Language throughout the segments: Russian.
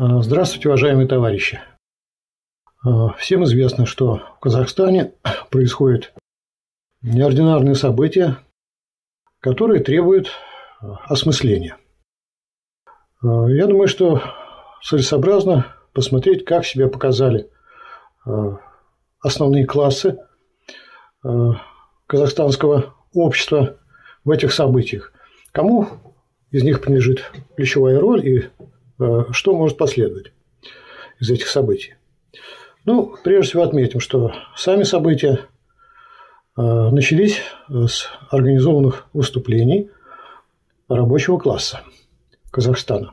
А, здравствуйте, уважаемые товарищи. А, всем известно, что в Казахстане происходят неординарные события, которые требуют а, осмысления. Я думаю, что целесообразно посмотреть, как себя показали основные классы казахстанского общества в этих событиях. Кому из них принадлежит ключевая роль и что может последовать из этих событий? Ну, прежде всего отметим, что сами события э, начались с организованных выступлений рабочего класса Казахстана.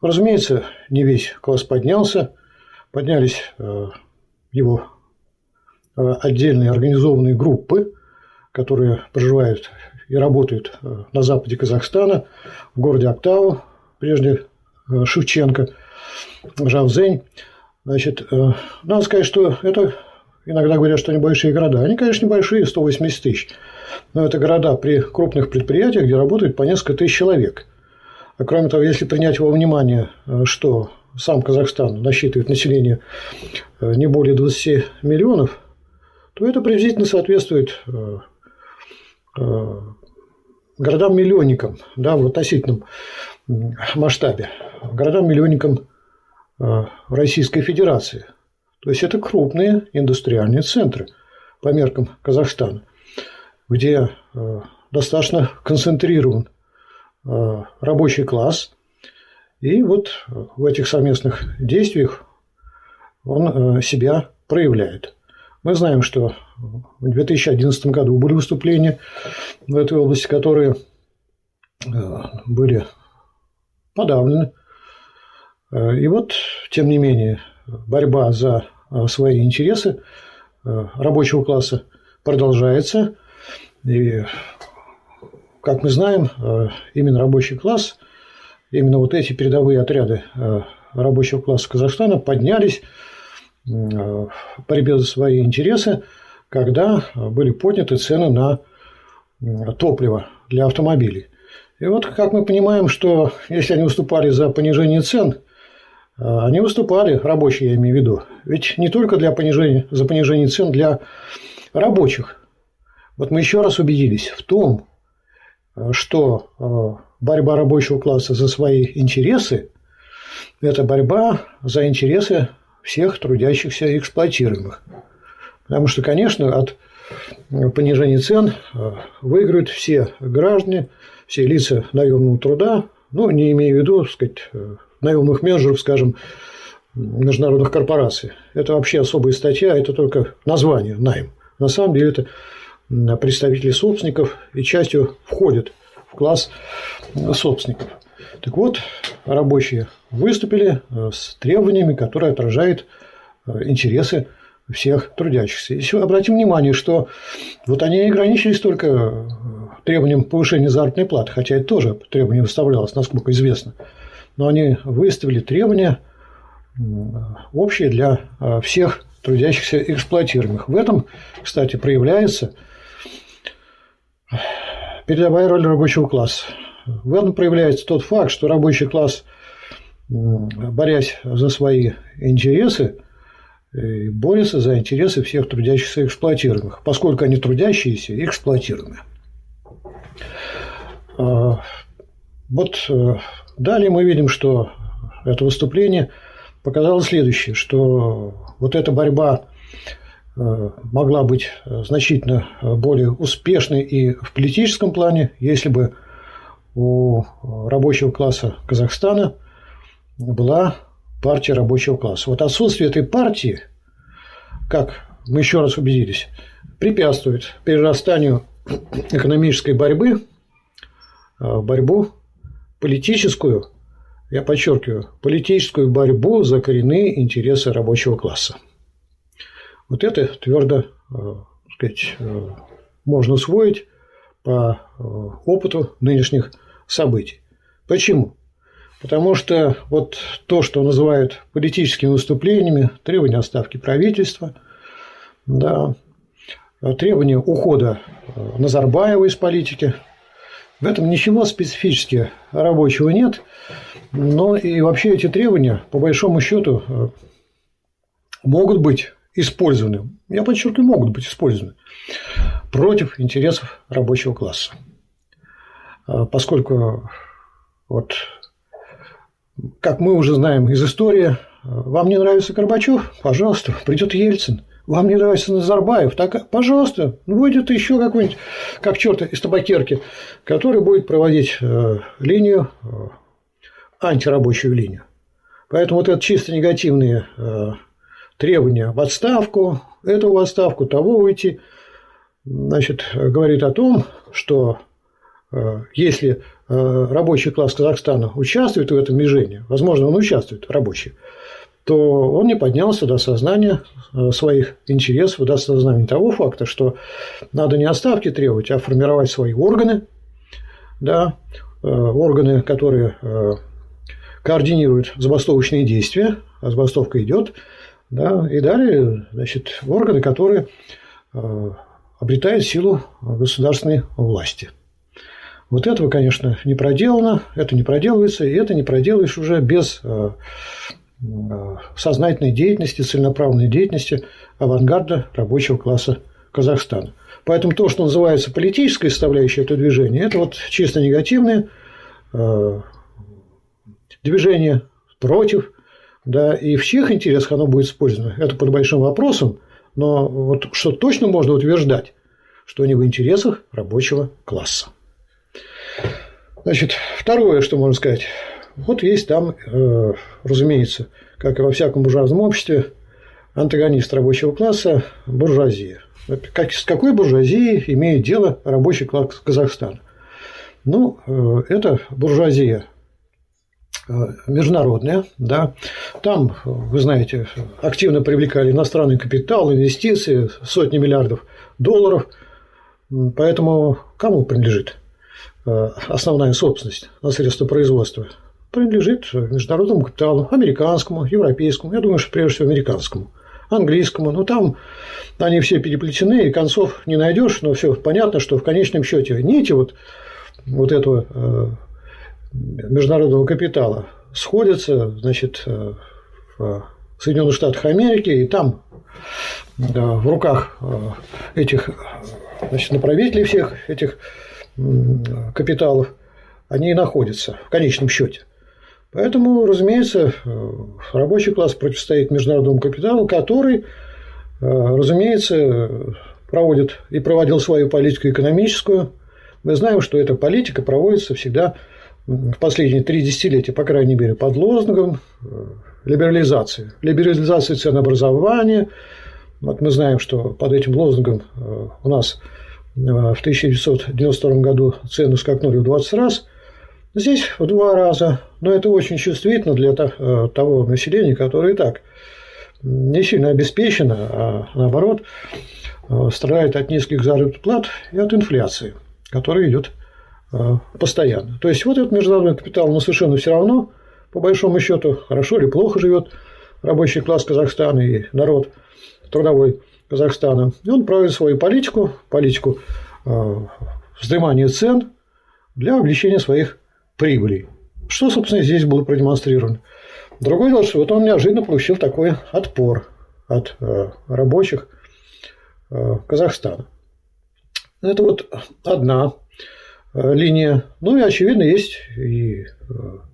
Разумеется, не весь класс поднялся, поднялись э, его отдельные организованные группы, которые проживают и работают на западе Казахстана, в городе Актау, прежде Э, Шевченко, Жавзень. Значит, э, надо сказать, что это иногда говорят, что небольшие города. Они, конечно, небольшие, 180 тысяч. Но это города при крупных предприятиях, где работает по несколько тысяч человек. А кроме того, если принять во внимание, э, что сам Казахстан насчитывает население не более 20 миллионов, то это приблизительно соответствует городам-миллионникам да, в относительном масштабе, городам-миллионникам э, Российской Федерации. То есть это крупные индустриальные центры по меркам Казахстана, где э, достаточно концентрирован э, рабочий класс. И вот в этих совместных действиях он себя проявляет. Мы знаем, что в 2011 году были выступления в этой области, которые были подавлены. Э, и вот, тем не менее, борьба за э, свои интересы э, рабочего класса продолжается. И, как мы знаем, именно рабочий класс, именно вот эти передовые отряды рабочего класса Казахстана поднялись борьбе за свои интересы, когда были подняты цены на топливо для автомобилей. И вот как мы понимаем, что если они выступали за понижение цен, а, они выступали, рабочие я имею в виду, ведь не только для понижения, за понижение цен для рабочих. Вот мы еще раз убедились в том, что а, борьба рабочего класса за свои интересы – это борьба за интересы всех трудящихся и эксплуатируемых. Потому что, конечно, от понижения цен а, выиграют все граждане, все лица наемного труда, ну, не имея в виду, так сказать, э, наемных менеджеров, скажем, международных корпораций. Это вообще особая статья, это только название найм. На самом деле это представители собственников и частью входят в класс собственников. Так вот, рабочие выступили э, с требованиями, которые отражают э, интересы всех трудящихся. Еще обратим внимание, что вот они ограничились только требованием повышения заработной платы, хотя это тоже требование выставлялось, насколько известно. Но они выставили требования общие для а, всех трудящихся эксплуатируемых. В этом, кстати, проявляется передовая роль рабочего класса. В этом проявляется тот факт, что рабочий класс, борясь за свои интересы, борется за интересы всех трудящихся эксплуатируемых, поскольку они трудящиеся и эксплуатируемые. А, вот э, далее мы видим, что это выступление показало следующее, что вот эта борьба э, могла быть значительно более успешной и в политическом плане, если бы у рабочего класса Казахстана была партия рабочего класса. Вот отсутствие этой партии, как мы еще раз убедились, препятствует перерастанию экономической борьбы борьбу политическую, я подчеркиваю, политическую борьбу за коренные интересы рабочего класса. Вот это твердо э, сказать, э, можно усвоить по опыту нынешних событий. Почему? Потому что вот то, что называют политическими выступлениями, требования отставки правительства, да, требования ухода Назарбаева из политики – В этом ничего специфически рабочего нет. Но и вообще эти требования, по большому счету, э, могут быть использованы, я подчеркиваю, могут быть использованы против интересов рабочего класса. Э, поскольку, вот, как мы уже знаем из истории, э, вам не нравится Горбачев? Пожалуйста, придет Ельцин. Вам не нравится Назарбаев? Так, пожалуйста, будет еще какой-нибудь, как черт из табакерки, который будет проводить линию антирабочую линию. Поэтому вот это чисто негативные э, требования в отставку, эту в отставку, того уйти, значит, говорит о том, что э, если э, рабочий класс Казахстана участвует в этом движении, возможно, он участвует, рабочий, то он не поднялся до сознания своих интересов, до сознания того факта, что надо не отставки требовать, а формировать свои органы, да, органы, которые координирует забастовочные действия, а забастовка идет, да, и далее, значит, органы, которые э, обретают силу государственной власти. Вот этого, конечно, не проделано, это не проделывается, и это не проделаешь уже без э, э, сознательной деятельности, целенаправленной деятельности авангарда рабочего класса Казахстана. Поэтому то, что называется политической составляющей этого движения, это вот чисто негативные движение против, да, и в чьих интересах оно будет использовано, это под большим вопросом, но вот что точно можно утверждать, что они в интересах рабочего класса. Значит, второе, что можно сказать, вот есть там, э, разумеется, как и во всяком буржуазном обществе, антагонист рабочего класса – буржуазия. Как, с какой буржуазией имеет дело рабочий класс Казахстана? Ну, э, это буржуазия Э, международная, да, там, вы знаете, активно привлекали иностранный капитал, инвестиции, сотни миллиардов долларов, поэтому кому принадлежит основная собственность на средства производства? Принадлежит международному капиталу, американскому, европейскому, я думаю, что прежде всего американскому, английскому, но там они все переплетены, и концов не найдешь, но все понятно, что в конечном счете нити вот, вот этого э, международного капитала сходятся, значит, э, в Соединенных Штатах Америки, и там да, в руках э, этих значит, направителей всех этих капиталов они и находятся в конечном счете. Поэтому, разумеется, э, рабочий класс противостоит международному капиталу, который, разумеется, проводит и проводил свою политику экономическую. Мы знаем, что эта политика проводится всегда в последние три десятилетия, по крайней мере, под лозунгом э, либерализации. Либерализации ценообразования. Вот мы знаем, что под этим лозунгом э, у нас э, в 1992 году цены скакнули в 20 раз. Здесь в два раза. Но это очень чувствительно для того населения, которое и так не сильно обеспечено, а наоборот страдает от низких заработных плат и от инфляции, которая идет а, постоянно. То есть вот этот международный капитал, но совершенно все равно, по большому счету, хорошо или плохо живет рабочий класс Казахстана и народ трудовой Казахстана. И он проводит свою политику, политику э, вздымания цен для увеличения своих прибылей. Что, собственно, здесь было продемонстрировано. Другое дело, что вот он неожиданно получил такой отпор от э, рабочих э, Казахстана. Это вот одна Э, линия. Ну и, очевидно, есть и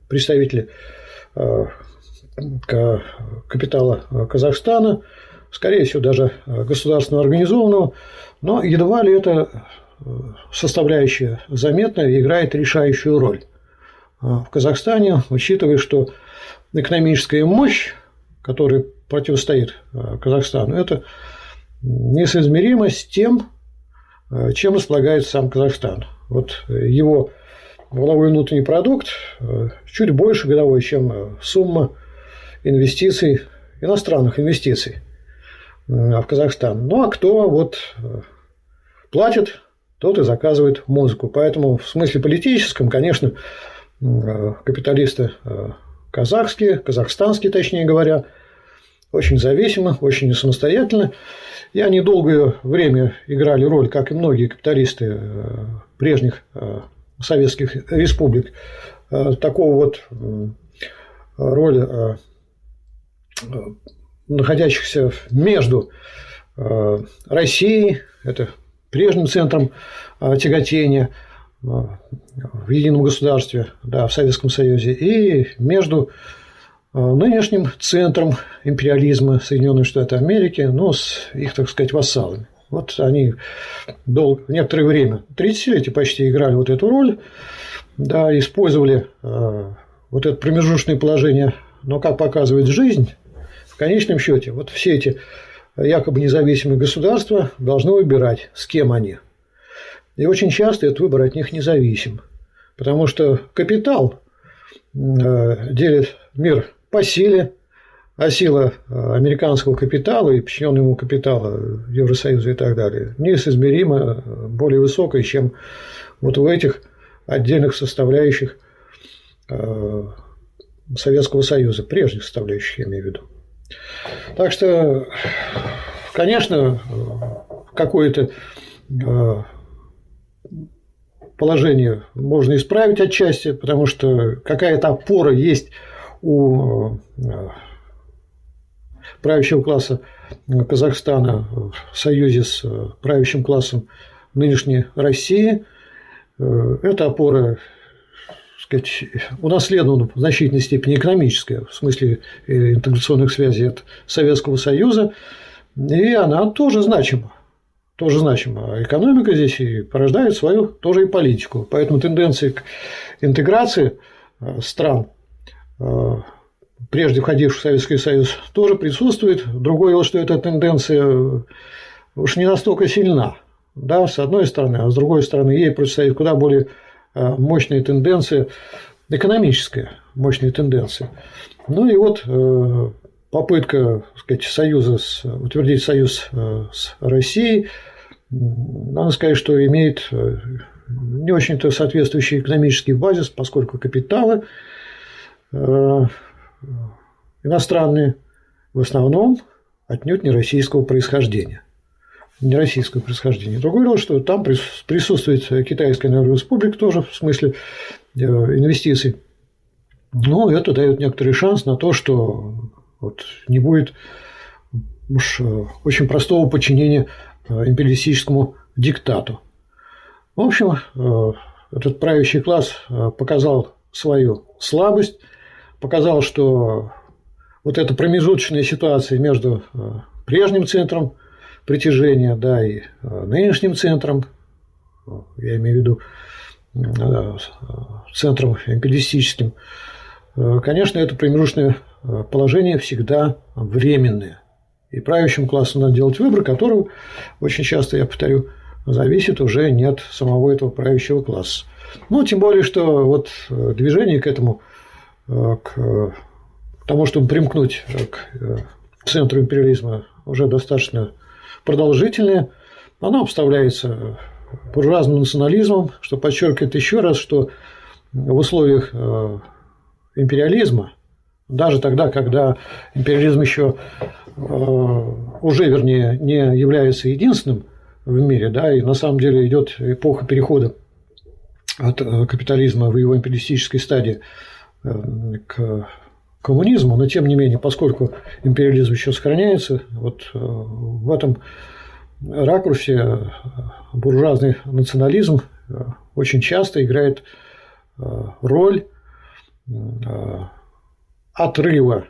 представители капитала Казахстана, скорее всего, даже государственно организованного, но едва ли это составляющая заметная играет решающую роль в Казахстане, учитывая, что экономическая мощь, которая противостоит Казахстану, это несоизмеримо с тем, чем располагает сам Казахстан. Вот его валовой внутренний продукт э, чуть больше годовой, чем э, сумма инвестиций, иностранных инвестиций э, в Казахстан. Ну а кто вот платит, тот и заказывает музыку. Поэтому в смысле политическом, конечно, капиталисты казахские, казахстанские, точнее говоря, очень зависимы, очень самостоятельны. И они долгое время играли роль, как и многие капиталисты э, прежних э, советских республик такого вот роли находящихся между Россией, это прежним центром тяготения в едином государстве, да, в Советском Союзе, и между нынешним центром империализма Соединенных Штатов Америки, но с их, так сказать, вассалами. Вот они дол... некоторое время, 30-летие почти играли вот эту роль, да, использовали э, вот это промежуточное положение, но, как показывает жизнь, в конечном счете, вот все эти якобы независимые государства должны выбирать, с кем они. И очень часто этот выбор от них независим, потому что капитал э, делит мир по силе, а сила э, американского капитала и подчиненного ему капитала Евросоюза и так далее несоизмеримо более высокая, чем вот в этих отдельных составляющих э, Советского Союза, прежних составляющих, я имею в виду. Так что, конечно, какое-то э, положение можно исправить отчасти, потому что какая-то опора есть у правящего класса Казахстана в союзе с э, правящим классом нынешней России. Э, эта опора сказать, унаследована в значительной степени экономическая, в смысле э, интеграционных связей от Советского Союза, и она тоже значима. Тоже значима. Экономика здесь и порождает свою тоже и политику. Поэтому тенденции к интеграции стран прежде входивших в Советский Союз, тоже присутствует. Другое дело, что эта тенденция уж не настолько сильна, да, с одной стороны, а с другой стороны, ей противостоит куда более э, мощная тенденция, экономическая мощная тенденция. Ну и вот э, попытка так сказать, союза с, утвердить союз э, с Россией, надо сказать, что имеет не очень-то соответствующий экономический базис, поскольку капиталы иностранные, в основном отнюдь не российского происхождения. Не российского происхождения. Другое дело, что там присутствует Китайская Народная Республика тоже в смысле э, инвестиций. Но это дает некоторый шанс на то, что вот не будет уж э, очень простого подчинения э, империалистическому диктату. В общем, этот правящий класс показал свою слабость, показал, что вот эта промежуточная ситуация между э, прежним центром притяжения, да, и э, нынешним центром, я имею в виду э, центром империалистическим, конечно, это промежуточное положение всегда временное. И правящим классу надо делать выбор, который очень часто, я повторю, зависит уже не от самого этого правящего класса. Ну, тем более, что вот движение к этому, к тому, чтобы примкнуть к э, центру империализма, уже достаточно продолжительное. Оно обставляется буржуазным национализмом, что подчеркивает еще раз, что в условиях э, империализма, даже тогда, когда империализм еще э, уже, вернее, не является единственным в мире, да, и на самом деле идет эпоха перехода от капитализма в его империалистической стадии к коммунизму, но тем не менее, поскольку империализм еще сохраняется, вот э, в этом ракурсе э, буржуазный национализм э, очень часто играет роль отрыва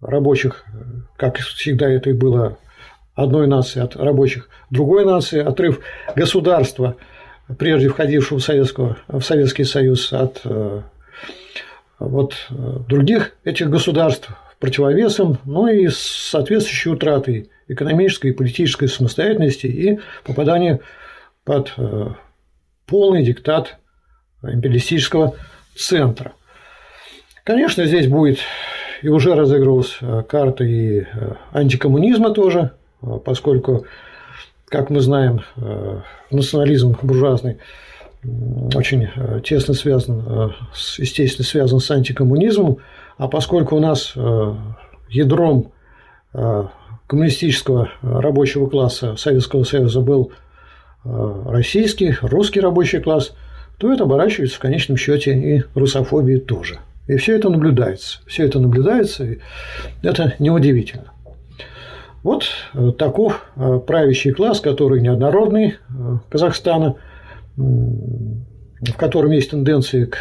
рабочих, как всегда это и было одной нации от рабочих другой нации, отрыв государства, прежде входившего в, Советского, в Советский Союз, от вот э, других этих государств противовесом, ну и с соответствующей утратой экономической и политической самостоятельности и попадание под э, полный диктат империалистического центра. Конечно, здесь будет и уже разыгрывалась э, карта и антикоммунизма тоже, поскольку, как мы знаем, национализм буржуазный очень э, тесно связан, э, естественно, связан с антикоммунизмом, а поскольку у нас э, ядром коммунистического рабочего класса Советского Союза был российский, русский рабочий класс, то это оборачивается в конечном счете и русофобией тоже. И все это наблюдается. Все это наблюдается, и это неудивительно. Вот э, таков э, правящий класс, который неоднородный э, Казахстана, в котором есть тенденции к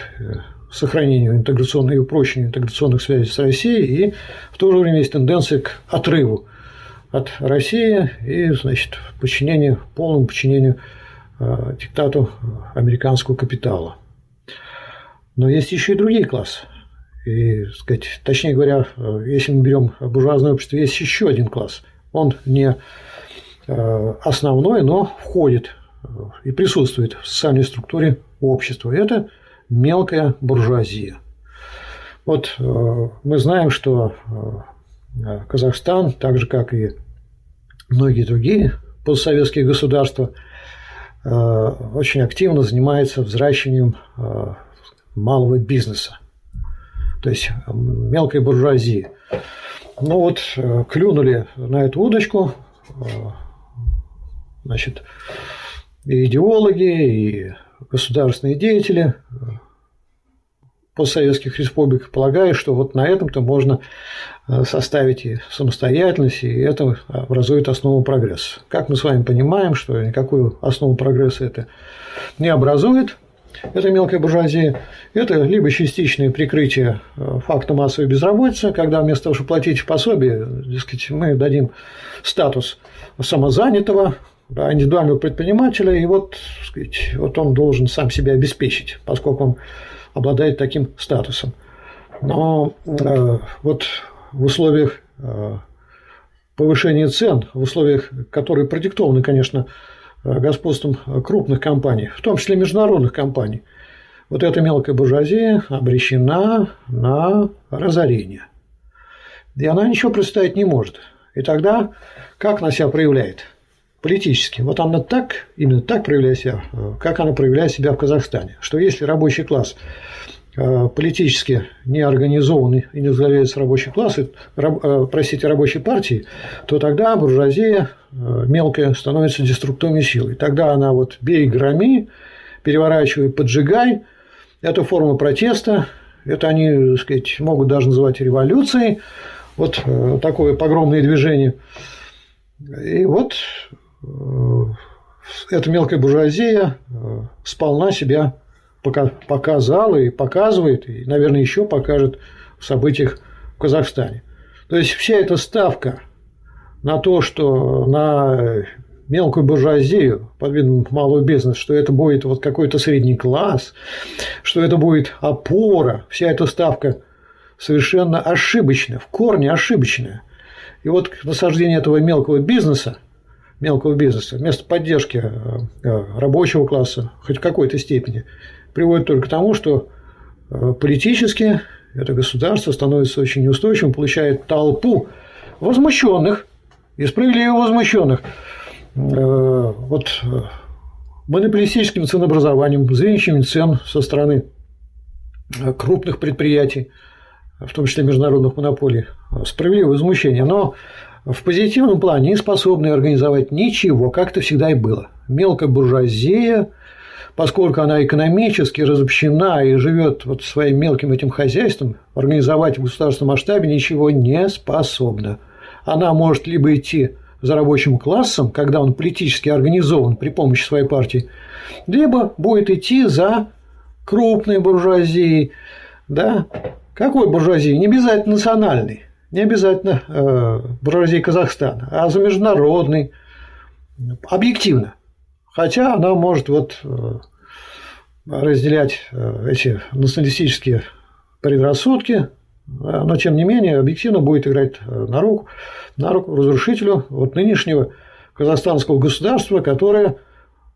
сохранению интеграционной и упрочению интеграционных связей с Россией, и в то же время есть тенденция к отрыву от России и, значит, подчинению, полному подчинению диктату американского капитала. Но есть еще и другие классы. И, сказать, точнее говоря, если мы берем буржуазное общество, есть еще один класс. Он не э, основной, но входит э, и присутствует в социальной структуре общества. Это мелкая буржуазия. Вот мы знаем, что Казахстан, так же как и многие другие постсоветские государства, э, очень активно занимается взращиванием э, малого бизнеса, то есть мелкой буржуазии. Ну вот э, клюнули на эту удочку, значит, и идеологи, и государственные деятели постсоветских республик, полагая, что вот на этом-то можно Э, составить и самостоятельность, и это образует основу прогресса. Как мы с вами понимаем, что никакую основу прогресса это не образует, это мелкая буржуазия, это либо частичное прикрытие э, факта массовой безработицы, когда вместо того, чтобы платить пособие, дескать, мы дадим статус самозанятого, да, индивидуального предпринимателя, и вот, сказать, вот он должен сам себя обеспечить, поскольку он обладает таким статусом. Но э, вот в условиях э, повышения цен, в условиях, которые продиктованы, конечно, господством крупных компаний, в том числе международных компаний, вот эта мелкая буржуазия обречена на разорение. И она ничего представить не может. И тогда как она себя проявляет? Политически. Вот она так, именно так проявляет себя, э, как она проявляет себя в Казахстане. Что если рабочий класс Э, политически не организованный и не возглавляется рабочий класс, раб, э, простите, рабочей партии, то тогда буржуазия э, мелкая становится деструктивной силой. Тогда она вот бей, громи, переворачивай, поджигай. Это форма протеста, это они, так сказать, могут даже называть революцией. Вот такое погромное движение. И вот эта мелкая буржуазия сполна себя показала и показывает, и, наверное, еще покажет в событиях в Казахстане. То есть вся эта ставка на то, что на мелкую буржуазию, под видом малого бизнеса, что это будет вот какой-то средний класс, что это будет опора, вся эта ставка совершенно ошибочная, в корне ошибочная. И вот насаждение этого мелкого бизнеса, мелкого бизнеса, вместо поддержки э, рабочего класса, хоть в какой-то степени, приводит только к тому, что э, политически это государство становится очень неустойчивым, получает толпу возмущенных и справедливо возмущенных э, вот э, монополистическим ценообразованием, звенчами цен со стороны крупных предприятий, в том числе международных монополий, справедливое возмущение, но в позитивном плане не способны организовать ничего, как это всегда и было. Мелкая буржуазия – поскольку она экономически разобщена и живет вот своим мелким этим хозяйством, организовать в государственном масштабе ничего не способна. Она может либо идти за рабочим классом, когда он политически организован при помощи своей партии, либо будет идти за крупной буржуазией. Да? Какой буржуазией? Не обязательно национальной, не обязательно э, буржуазией Казахстана, а за международной, объективно. Хотя она может вот э, разделять э, эти националистические предрассудки, но тем не менее объективно будет играть э, на руку, на руку разрушителю вот нынешнего казахстанского государства, которое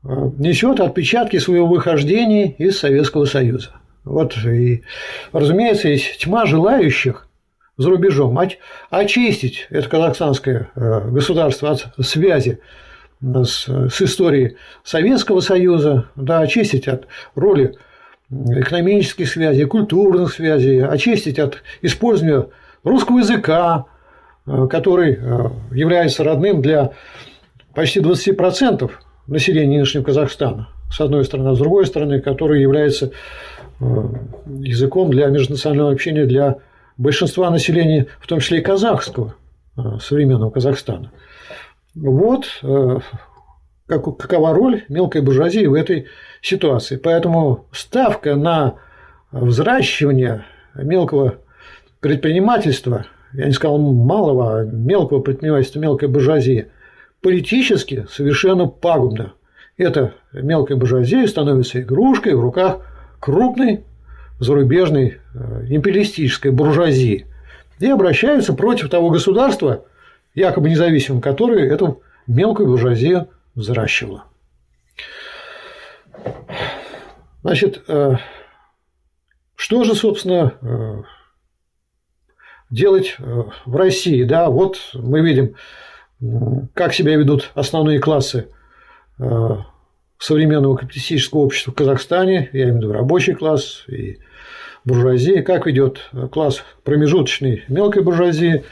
несет отпечатки своего выхождения из Советского Союза. Вот и, разумеется, есть тьма желающих за рубежом очистить это казахстанское государство от связи с, с историей Советского Союза, да, очистить от роли экономических связей, культурных связей, очистить от использования русского языка, э, который э, является родным для почти 20% населения нынешнего Казахстана. с одной стороны, а с другой стороны, который является языком для межнационального общения для большинства населения, в том числе и казахского, современного Казахстана. Вот какова роль мелкой буржуазии в этой ситуации. Поэтому ставка на взращивание мелкого предпринимательства, я не сказал малого, а мелкого предпринимательства, мелкой буржуазии, политически совершенно пагубно. Эта мелкая буржуазия становится игрушкой в руках крупной зарубежной э, империалистической буржуазии и обращаются против того государства, якобы независимым, которое эту мелкую буржуазию взращивало. Значит, э, что же, собственно, э, делать э, в России? Да, вот мы видим, как себя ведут основные классы современного капиталистического общества в Казахстане, я имею в виду рабочий класс и буржуазия, как ведет класс промежуточной мелкой буржуазии.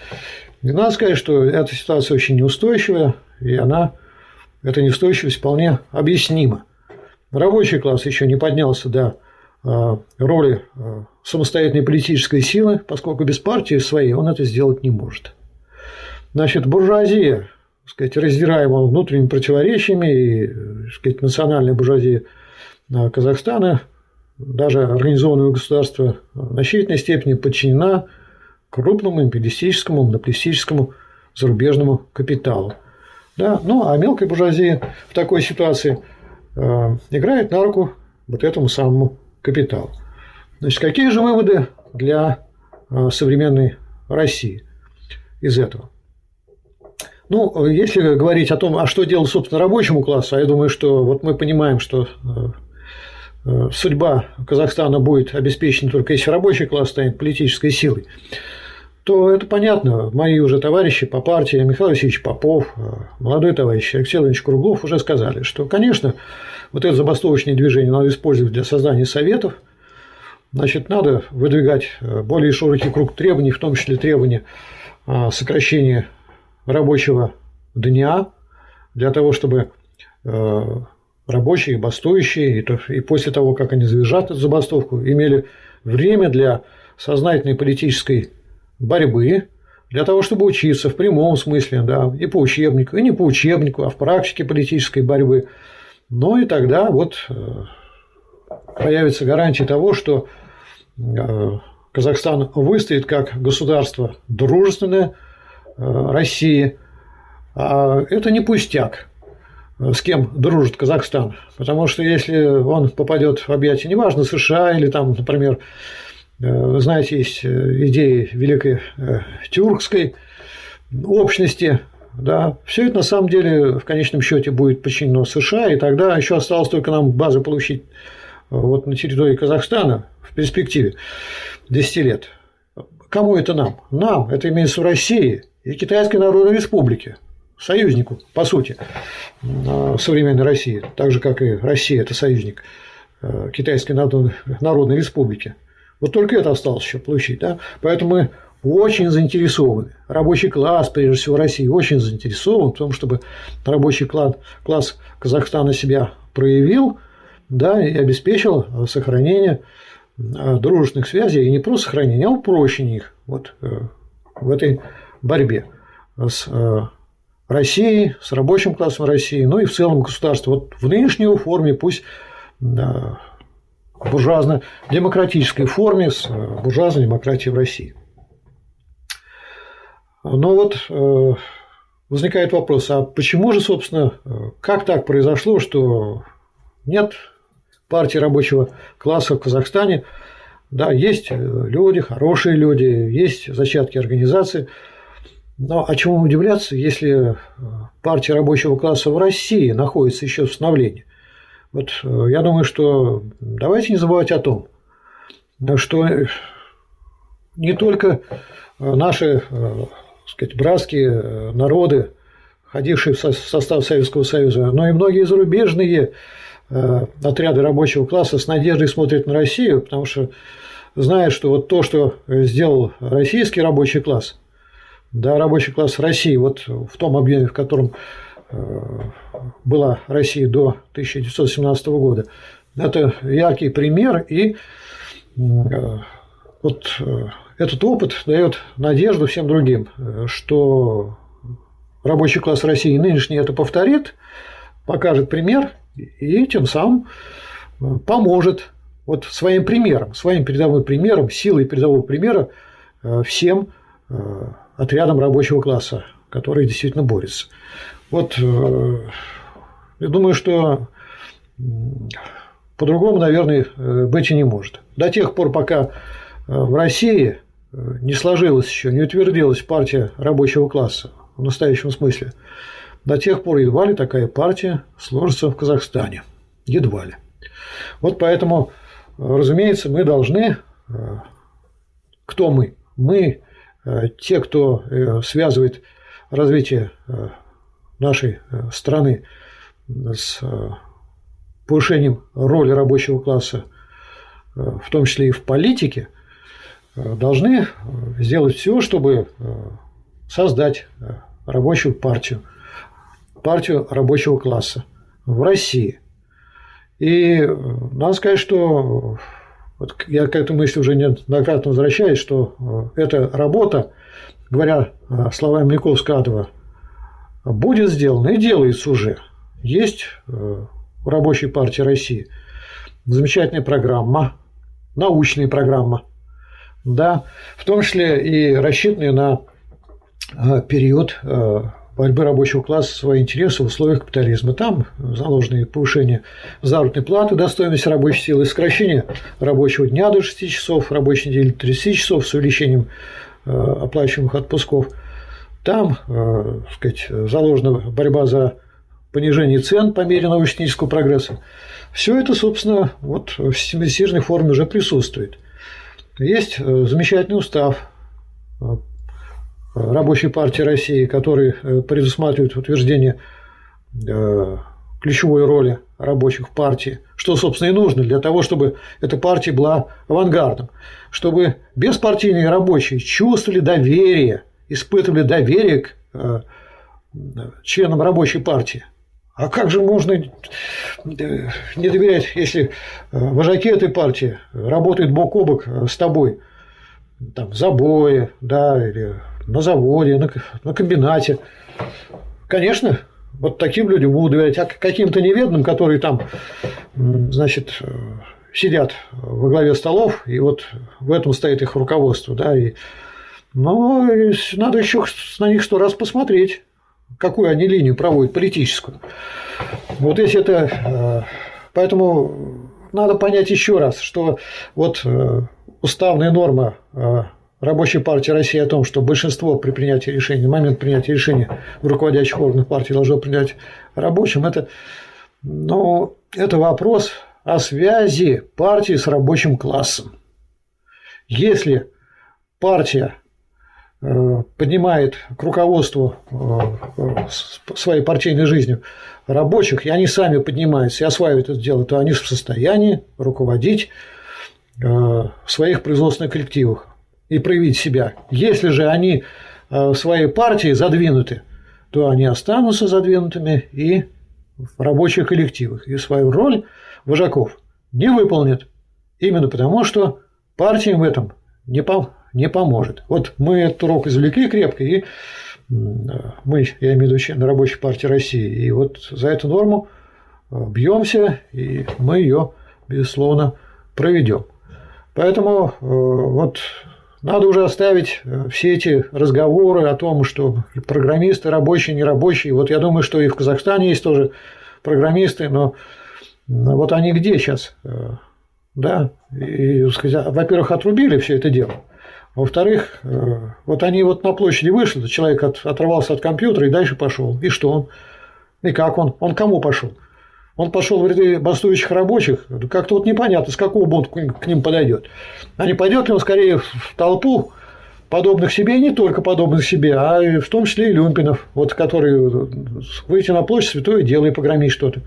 И надо сказать, что эта ситуация очень неустойчивая, и она, эта неустойчивость вполне объяснима. Рабочий класс еще не поднялся до а, роли а, самостоятельной политической силы, поскольку без партии своей он это сделать не может. Значит, буржуазия, так сказать, раздираемая внутренними противоречиями и так сказать, национальная буржуазия Казахстана, даже организованное государство в значительной степени подчинена крупному империалистическому, монополистическому зарубежному капиталу. Да? Ну, а мелкая буржуазия в такой ситуации – Э, играет на руку вот этому самому капиталу. Значит, какие же выводы для э, современной России из этого? Ну, если говорить о том, а что делать, собственно, рабочему классу, а я думаю, что вот мы понимаем, что э, судьба Казахстана будет обеспечена только если рабочий класс станет политической силой то это понятно. Мои уже товарищи по партии, Михаил Васильевич Попов, молодой товарищ Алексей Иванович Круглов уже сказали, что, конечно, вот это забастовочное движение надо использовать для создания советов. Значит, надо выдвигать более широкий круг требований, в том числе требования сокращения рабочего дня, для того, чтобы э, рабочие, бастующие, и после того, как они завершат эту забастовку, имели время для сознательной политической борьбы для того, чтобы учиться в прямом смысле, да, и по учебнику, и не по учебнику, а в практике политической борьбы. Ну и тогда вот э, появится гарантия того, что э, Казахстан выстоит как государство дружественное э, России. А это не пустяк, с кем дружит Казахстан. Потому что если он попадет в объятия, неважно, США или там, например, вы знаете, есть э, идеи великой э, тюркской общности, да, все это на самом деле в конечном счете будет подчинено США, и тогда еще осталось только нам базы получить вот на территории Казахстана в перспективе 10 лет. Кому это нам? Нам, это имеется в России и Китайской Народной Республике, союзнику, по сути, современной России, так же, как и Россия – это союзник Китайской Народной Республики. Вот только это осталось еще получить. Да? Поэтому мы очень заинтересованы. Рабочий класс, прежде всего России, очень заинтересован в том, чтобы рабочий класс, класс Казахстана себя проявил да, и обеспечил сохранение э, дружественных связей, и не просто сохранение, а упрощение их вот, э, в этой борьбе с э, Россией, с рабочим классом России, ну и в целом государство. Вот в нынешней форме пусть буржуазно-демократической форме с э, буржуазной демократией в России. Но вот э, возникает вопрос, а почему же, собственно, э, как так произошло, что нет партии рабочего класса в Казахстане, да, есть люди, хорошие люди, есть зачатки организации, но о чем удивляться, если партия рабочего класса в России находится еще в становлении? Вот э, я думаю, что давайте не забывать о том, что не только э, наши э, сказать, братские народы, входившие в состав Советского Союза, но и многие зарубежные отряды рабочего класса с надеждой смотрят на Россию, потому что знают, что вот то, что сделал российский рабочий класс, да, рабочий класс России, вот в том объеме, в котором была Россия до 1917 года. Это яркий пример, и вот этот опыт дает надежду всем другим, что рабочий класс России нынешний это повторит, покажет пример и тем самым поможет вот своим примером, своим передовым примером, силой передового примера всем отрядам рабочего класса, которые действительно борются. Вот я думаю, что по-другому, наверное, э, быть и не может. До тех пор, пока э, в России э, не сложилась еще, не утвердилась партия рабочего класса в настоящем смысле, до тех пор едва ли такая партия сложится в Казахстане. Едва ли. Вот поэтому, разумеется, мы должны... Кто мы? Мы те, кто связывает развитие нашей страны с повышением роли рабочего класса, э, в том числе и в политике, э, должны э, сделать все, чтобы создать рабочую партию, партию рабочего класса в России. И надо сказать, что вот я к этой мысли уже неоднократно возвращаюсь, что эта работа, говоря словами Маяковского, будет сделана и делается уже. Есть у Рабочей партии России. Замечательная программа, научная программа, да, в том числе и рассчитанная на э, период э, борьбы рабочего класса свои интересы в условиях капитализма. Там заложены повышение заработной платы до стоимости рабочей силы, сокращение рабочего дня до 6 часов, рабочей недели до 30 часов с увеличением э, оплачиваемых отпусков. Там, так сказать, заложена борьба за понижение цен по мере научно-технического прогресса. Все это, собственно, вот в систематизированной форме уже присутствует. Есть э, замечательный устав э, Рабочей партии России, который э, предусматривает утверждение ключевой роли рабочих в партии, что, собственно, и нужно для того, чтобы эта партия была авангардом, чтобы беспартийные рабочие чувствовали доверие, испытывали доверие к членам рабочей партии. А как же можно э, не доверять, если э, вожаки этой партии работают бок о бок э, с тобой, там, в забое, да, или на заводе, на, на комбинате? Конечно, вот таким людям будут доверять, а каким-то неведным, которые там, значит, сидят во главе столов, и вот в этом стоит их руководство, да, и, но надо еще на них сто раз посмотреть какую они линию проводят, политическую. Вот если это... Э, поэтому надо понять еще раз, что вот э, уставная норма э, Рабочей партии России о том, что большинство при принятии решения, момент принятия решения в руководящих органах партии должно принять рабочим, это, ну, это вопрос о связи партии с рабочим классом. Если партия поднимает к руководству э, своей партийной жизнью рабочих, и они сами поднимаются и осваивают это дело, то они в состоянии руководить э, в своих производственных коллективах и проявить себя. Если же они в своей партии задвинуты, то они останутся задвинутыми и в рабочих коллективах, и свою роль вожаков не выполнят, именно потому что партиям в этом не, по, не поможет. Вот мы этот урок извлекли крепко, и мы, я имею в виду на рабочей партии России, и вот за эту норму э, бьемся, и мы ее, безусловно, проведем. Поэтому э, вот надо уже оставить э, все эти разговоры о том, что программисты рабочие, нерабочие. Вот я думаю, что и в Казахстане есть тоже программисты, но вот они где сейчас? Да, и, во-первых, отрубили все это дело. Во-вторых, э, вот они вот на площади вышли, человек от, оторвался от компьютера и дальше пошел. И что он? И как он? Он кому пошел? Он пошел в ряды бастующих рабочих. Как-то вот непонятно, с какого боку к ним подойдет. А не пойдет ли он скорее в толпу подобных себе, и не только подобных себе, а в том числе и люмпинов, вот, которые выйти на площадь святое дело и погромить что-то.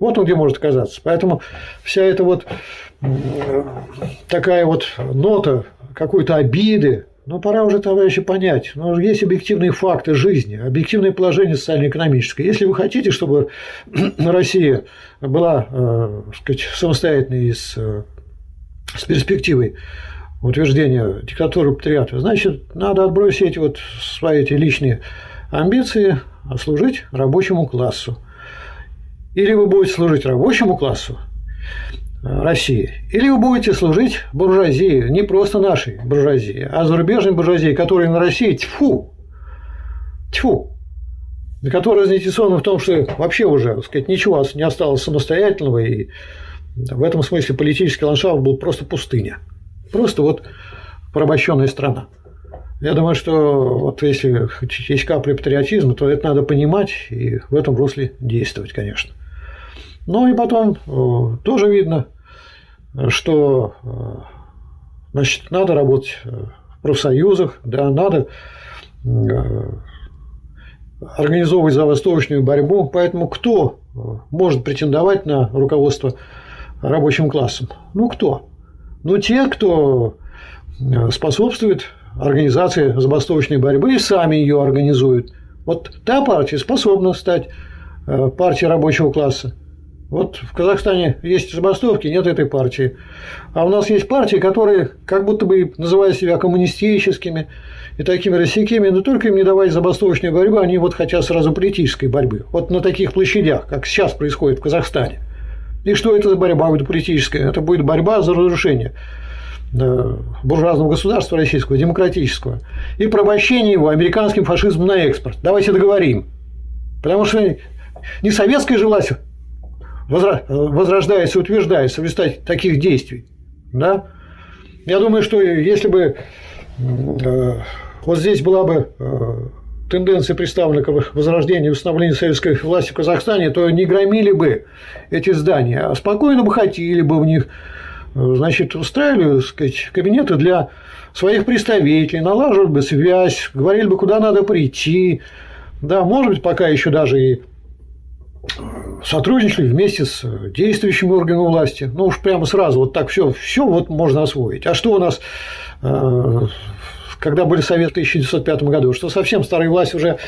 Вот он где может оказаться. Поэтому вся эта вот такая вот нота какой-то обиды Но пора уже, товарищи, понять, но есть объективные факты жизни, объективное положение социально-экономическое. Если вы хотите, чтобы Россия была э, сказать, самостоятельной и с, э, с перспективой утверждения диктатуры патриата, значит, надо отбросить вот свои эти личные амбиции, а служить рабочему классу. Или вы будете служить рабочему классу, России. Или вы будете служить буржуазии, не просто нашей буржуазии, а зарубежной буржуазии, которая на России тьфу, тьфу, которая заинтересована в том, что вообще уже так сказать, ничего не осталось самостоятельного, и в этом смысле политический ландшафт был просто пустыня. Просто вот порабощенная страна. Я думаю, что вот если есть капля патриотизма, то это надо понимать и в этом русле действовать, конечно. Ну и потом э, тоже видно, что э, значит, надо работать в профсоюзах, да, надо э, организовывать забастовочную борьбу. Поэтому кто может претендовать на руководство рабочим классом? Ну, кто? Ну, те, кто способствует организации забастовочной борьбы и сами ее организуют. Вот та партия способна стать партией рабочего класса. Вот в Казахстане есть забастовки, нет этой партии. А у нас есть партии, которые как будто бы называют себя коммунистическими и такими рассекими, но только им не давать забастовочной борьбы, они вот хотят сразу политической борьбы. Вот на таких площадях, как сейчас происходит в Казахстане. И что это за борьба будет политическая? Это будет борьба за разрушение э, буржуазного государства российского, демократического, и порабощение его американским фашизмом на экспорт. Давайте договорим. Потому что не советская же власть возрождается, утверждается в результате таких действий. Да? Я думаю, что если бы э, вот здесь была бы э, тенденция представлена к возрождению и установлению советской власти в Казахстане, то не громили бы эти здания, а спокойно бы хотели бы в них э, значит, устраивали сказать, кабинеты для своих представителей, налаживали бы связь, говорили бы, куда надо прийти. Да, может быть, пока еще даже и сотрудничали вместе с действующими органами власти. Ну уж прямо сразу вот так все, все вот можно освоить. А что у нас, э, когда были советы в 1905 году, что совсем старая власть уже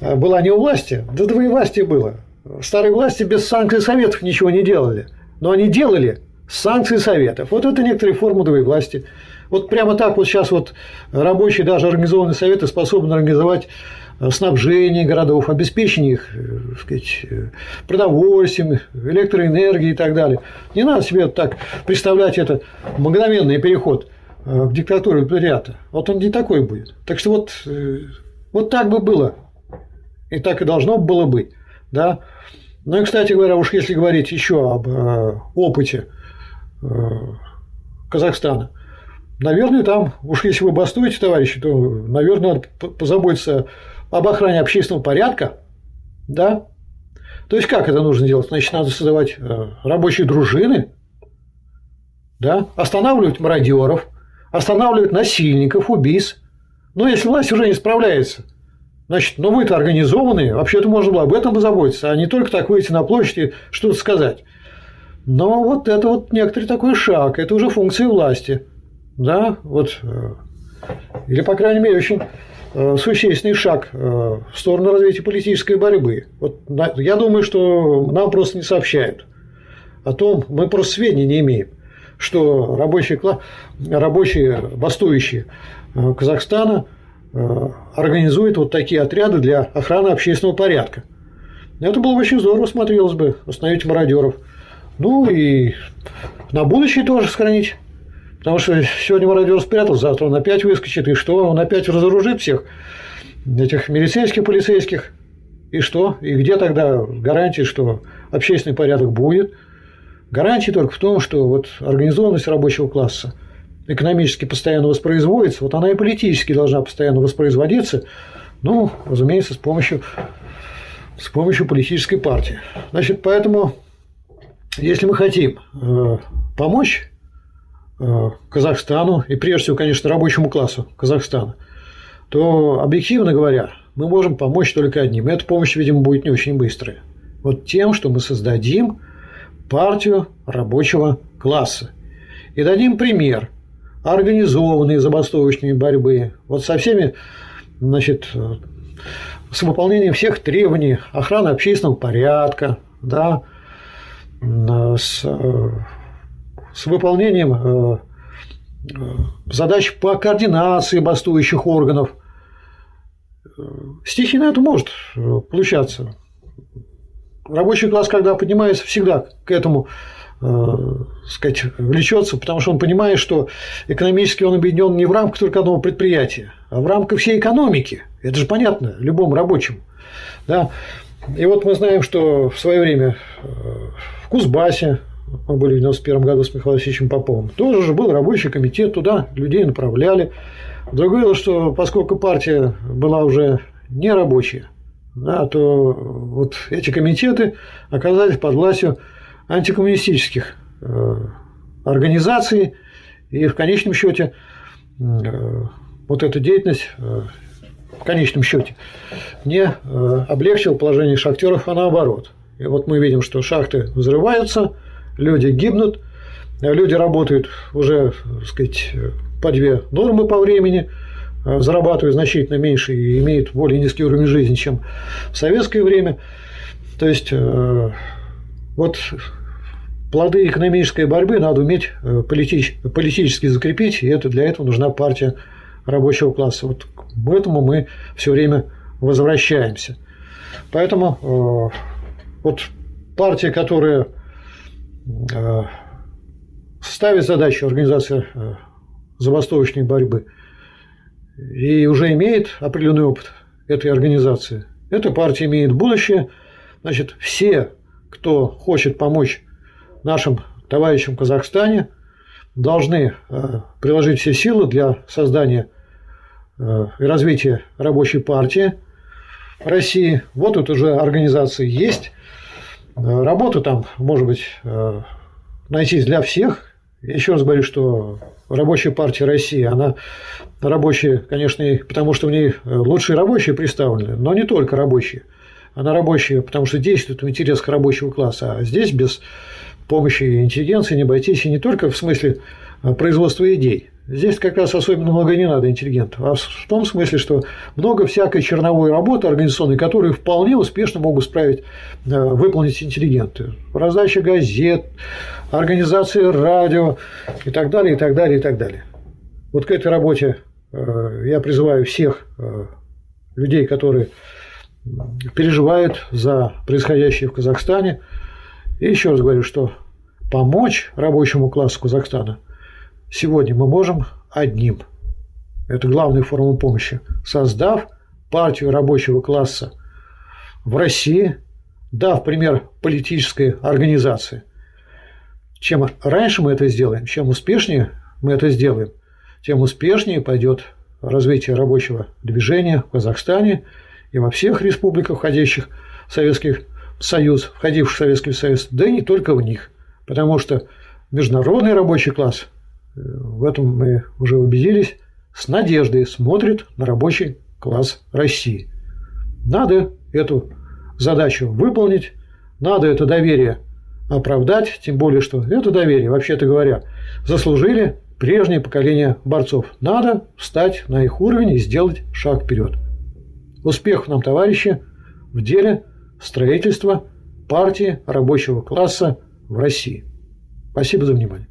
э, была не у власти, да власти было. Старые власти без санкций советов ничего не делали. Но они делали санкции советов. Вот это некоторые формы власти. Вот прямо так вот сейчас вот рабочие, даже организованные советы способны организовать снабжение городов, обеспечение их э, сказать, э, продовольствием, электроэнергией и так далее. Не надо себе так представлять это мгновенный переход э, к диктатуре пролетариата. Вот он не такой будет. Так что вот, вот так бы было. И так и должно было быть. Да? Ну и, кстати говоря, уж если говорить еще об опыте Казахстана, наверное, там, уж если вы бастуете, товарищи, то, наверное, надо позаботиться об охране общественного порядка, да, то есть как это нужно делать? Значит, надо создавать э, рабочие дружины, да, останавливать мародеров, останавливать насильников, убийц. Но если власть уже не справляется, значит, ну вы-то организованные, вообще-то можно было об этом позаботиться, а не только так выйти на площадь и что-то сказать. Но вот это вот некоторый такой шаг, это уже функция власти. Да, вот, э, или, по крайней мере, очень существенный шаг э, в сторону развития политической борьбы. Вот я думаю, что нам просто не сообщают о том, мы просто сведений не имеем, что рабочие, рабочие бастующие э, Казахстана организуют вот такие отряды для охраны общественного порядка. Это было бы очень здорово, смотрелось бы, остановить мародеров. Ну и на будущее тоже сохранить Потому что сегодня мародер спрятал, завтра он опять выскочит, и что? Он опять разоружит всех этих милицейских, полицейских. И что? И где тогда гарантии, что общественный порядок будет? Гарантии только в том, что вот организованность рабочего класса экономически постоянно воспроизводится, вот она и политически должна постоянно воспроизводиться, ну, разумеется, с помощью, с помощью политической партии. Значит, поэтому, если мы хотим э, помочь Казахстану и прежде всего, конечно, рабочему классу Казахстана, то, объективно говоря, мы можем помочь только одним. Эта помощь, видимо, будет не очень быстрая. Вот тем, что мы создадим партию рабочего класса. И дадим пример организованной забастовочной борьбы, вот со всеми, значит, с выполнением всех требований охраны общественного порядка, да, с, с выполнением э, э, задач по координации бастующих органов. Стихийно это может получаться. Рабочий класс, когда поднимается, всегда к этому э, сказать, влечется, потому что он понимает, что экономически он объединен не в рамках только одного предприятия, а в рамках всей экономики. Это же понятно любому рабочему. Да? И вот мы знаем, что в свое время э, в Кузбассе, мы были в 91 году с Михаилом Васильевичем Поповым, тоже же был рабочий комитет, туда людей направляли. Другое дело, что поскольку партия была уже не рабочая, да, то вот эти комитеты оказались под властью антикоммунистических э, организаций, и в конечном счете э, вот эта деятельность в конечном счете не э, облегчил положение шахтеров, а наоборот. И вот мы видим, что шахты взрываются, люди гибнут, люди работают уже, так сказать, по две нормы по времени, э, зарабатывают значительно меньше и имеют более низкий уровень жизни, чем в советское время. То есть, э, вот плоды экономической борьбы надо уметь политически закрепить, и это, для этого нужна партия рабочего класса. Вот к этому мы все время возвращаемся. Поэтому э, вот партия, которая э, ставит задачу организации э, забастовочной борьбы и уже имеет определенный опыт этой организации, эта партия имеет будущее. Значит, все, кто хочет помочь нашим товарищам в Казахстане, должны приложить все силы для создания Э, и развития рабочей партии России. Вот тут уже организации есть. Э, работа там, может быть, э, найти для всех. Еще раз говорю, что рабочая партия России, она рабочая, конечно, потому что в ней лучшие рабочие представлены, но не только рабочие. Она рабочая, потому что действует в интересах рабочего класса. А здесь без помощи интеллигенции не обойтись и не только в смысле производства идей. Здесь как раз особенно много не надо интеллигентов, а в том смысле, что много всякой черновой работы организационной, которую вполне успешно могут справить, э, выполнить интеллигенты. Раздача газет, организация радио и так далее, и так далее, и так далее. Вот к этой работе э, я призываю всех э, людей, которые переживают за происходящее в Казахстане. И еще раз говорю, что помочь рабочему классу Казахстана – сегодня мы можем одним. Это главная форма помощи. Создав партию рабочего класса в России, дав пример политической организации. Чем раньше мы это сделаем, чем успешнее мы это сделаем, тем успешнее пойдет развитие рабочего движения в Казахстане и во всех республиках, входящих в Советский Союз, входивших в Советский Союз, да и не только в них. Потому что международный рабочий класс в этом мы уже убедились, с надеждой смотрит на рабочий класс России. Надо эту задачу выполнить, надо это доверие оправдать, тем более, что это доверие, вообще-то говоря, заслужили прежнее поколение борцов. Надо встать на их уровень и сделать шаг вперед. Успехов нам, товарищи, в деле строительства партии рабочего класса в России. Спасибо за внимание.